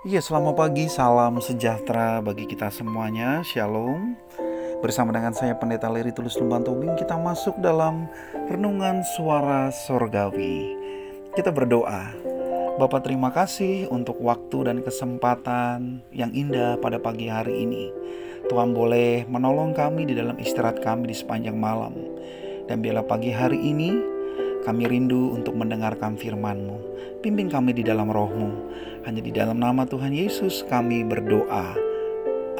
Iya, selamat pagi, salam sejahtera bagi kita semuanya. Shalom. Bersama dengan saya Pendeta Leri Tulus Lumban Tobing, kita masuk dalam renungan suara sorgawi. Kita berdoa. Bapak terima kasih untuk waktu dan kesempatan yang indah pada pagi hari ini. Tuhan boleh menolong kami di dalam istirahat kami di sepanjang malam. Dan biarlah pagi hari ini kami rindu untuk mendengarkan firman-Mu. Pimpin kami di dalam roh-Mu. Hanya di dalam nama Tuhan Yesus kami berdoa.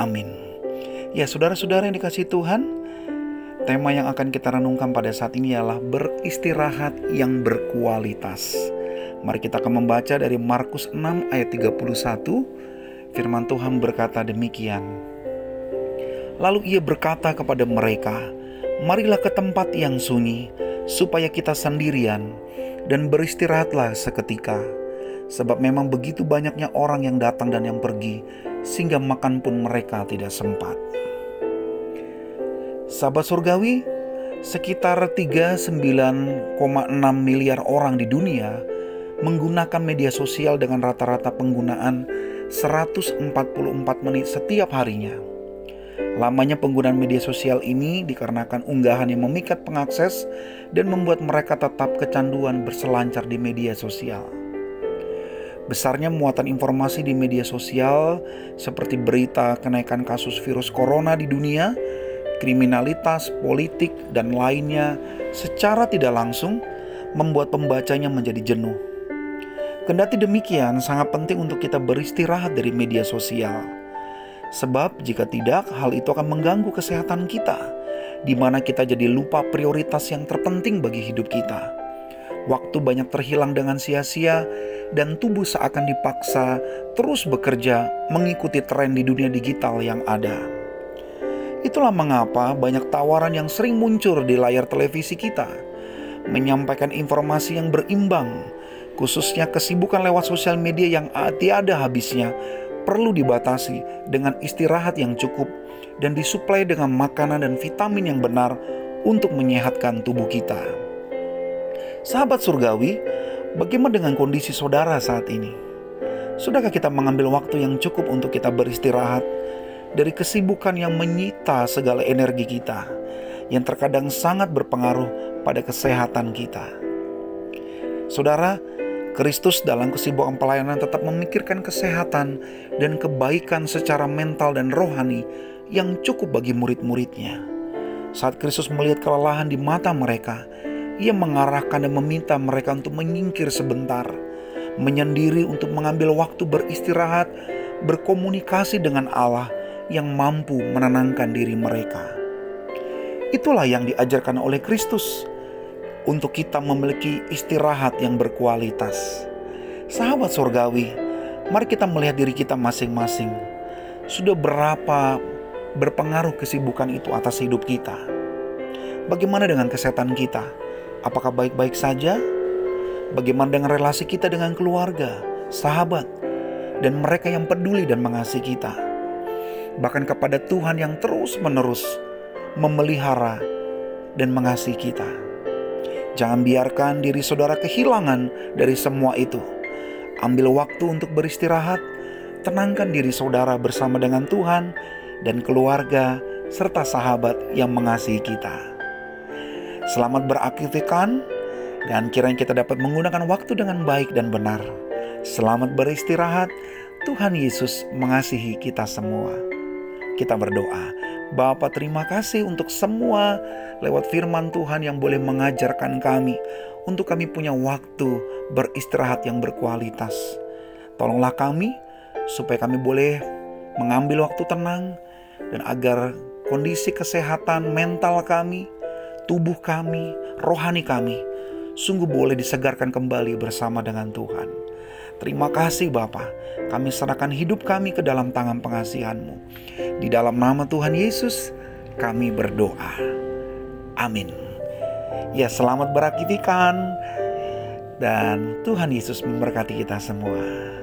Amin. Ya saudara-saudara yang dikasih Tuhan, tema yang akan kita renungkan pada saat ini ialah beristirahat yang berkualitas. Mari kita akan membaca dari Markus 6 ayat 31. Firman Tuhan berkata demikian. Lalu ia berkata kepada mereka, "Marilah ke tempat yang sunyi, supaya kita sendirian dan beristirahatlah seketika. Sebab memang begitu banyaknya orang yang datang dan yang pergi, sehingga makan pun mereka tidak sempat. Sahabat surgawi, sekitar 39,6 miliar orang di dunia menggunakan media sosial dengan rata-rata penggunaan 144 menit setiap harinya. Lamanya penggunaan media sosial ini dikarenakan unggahan yang memikat pengakses dan membuat mereka tetap kecanduan berselancar di media sosial. Besarnya muatan informasi di media sosial seperti berita kenaikan kasus virus corona di dunia, kriminalitas, politik, dan lainnya secara tidak langsung membuat pembacanya menjadi jenuh. Kendati demikian, sangat penting untuk kita beristirahat dari media sosial Sebab jika tidak, hal itu akan mengganggu kesehatan kita, di mana kita jadi lupa prioritas yang terpenting bagi hidup kita. Waktu banyak terhilang dengan sia-sia, dan tubuh seakan dipaksa terus bekerja mengikuti tren di dunia digital yang ada. Itulah mengapa banyak tawaran yang sering muncul di layar televisi kita, menyampaikan informasi yang berimbang, khususnya kesibukan lewat sosial media yang tiada habisnya perlu dibatasi dengan istirahat yang cukup dan disuplai dengan makanan dan vitamin yang benar untuk menyehatkan tubuh kita. Sahabat surgawi, bagaimana dengan kondisi saudara saat ini? Sudahkah kita mengambil waktu yang cukup untuk kita beristirahat dari kesibukan yang menyita segala energi kita, yang terkadang sangat berpengaruh pada kesehatan kita? Saudara, Kristus dalam kesibukan pelayanan tetap memikirkan kesehatan dan kebaikan secara mental dan rohani yang cukup bagi murid-muridnya. Saat Kristus melihat kelelahan di mata mereka, ia mengarahkan dan meminta mereka untuk menyingkir sebentar, menyendiri untuk mengambil waktu beristirahat, berkomunikasi dengan Allah yang mampu menenangkan diri mereka. Itulah yang diajarkan oleh Kristus untuk kita memiliki istirahat yang berkualitas. Sahabat surgawi, mari kita melihat diri kita masing-masing. Sudah berapa berpengaruh kesibukan itu atas hidup kita? Bagaimana dengan kesehatan kita? Apakah baik-baik saja? Bagaimana dengan relasi kita dengan keluarga, sahabat, dan mereka yang peduli dan mengasihi kita? Bahkan kepada Tuhan yang terus-menerus memelihara dan mengasihi kita. Jangan biarkan diri saudara kehilangan dari semua itu. Ambil waktu untuk beristirahat, tenangkan diri saudara bersama dengan Tuhan dan keluarga serta sahabat yang mengasihi kita. Selamat beraktivitas dan kiranya kita dapat menggunakan waktu dengan baik dan benar. Selamat beristirahat. Tuhan Yesus mengasihi kita semua. Kita berdoa. Bapa terima kasih untuk semua lewat firman Tuhan yang boleh mengajarkan kami untuk kami punya waktu beristirahat yang berkualitas. Tolonglah kami supaya kami boleh mengambil waktu tenang dan agar kondisi kesehatan mental kami, tubuh kami, rohani kami sungguh boleh disegarkan kembali bersama dengan Tuhan. Terima kasih Bapa, kami serahkan hidup kami ke dalam tangan pengasihanmu. Di dalam nama Tuhan Yesus, kami berdoa. Amin. Ya selamat beraktivitas dan Tuhan Yesus memberkati kita semua.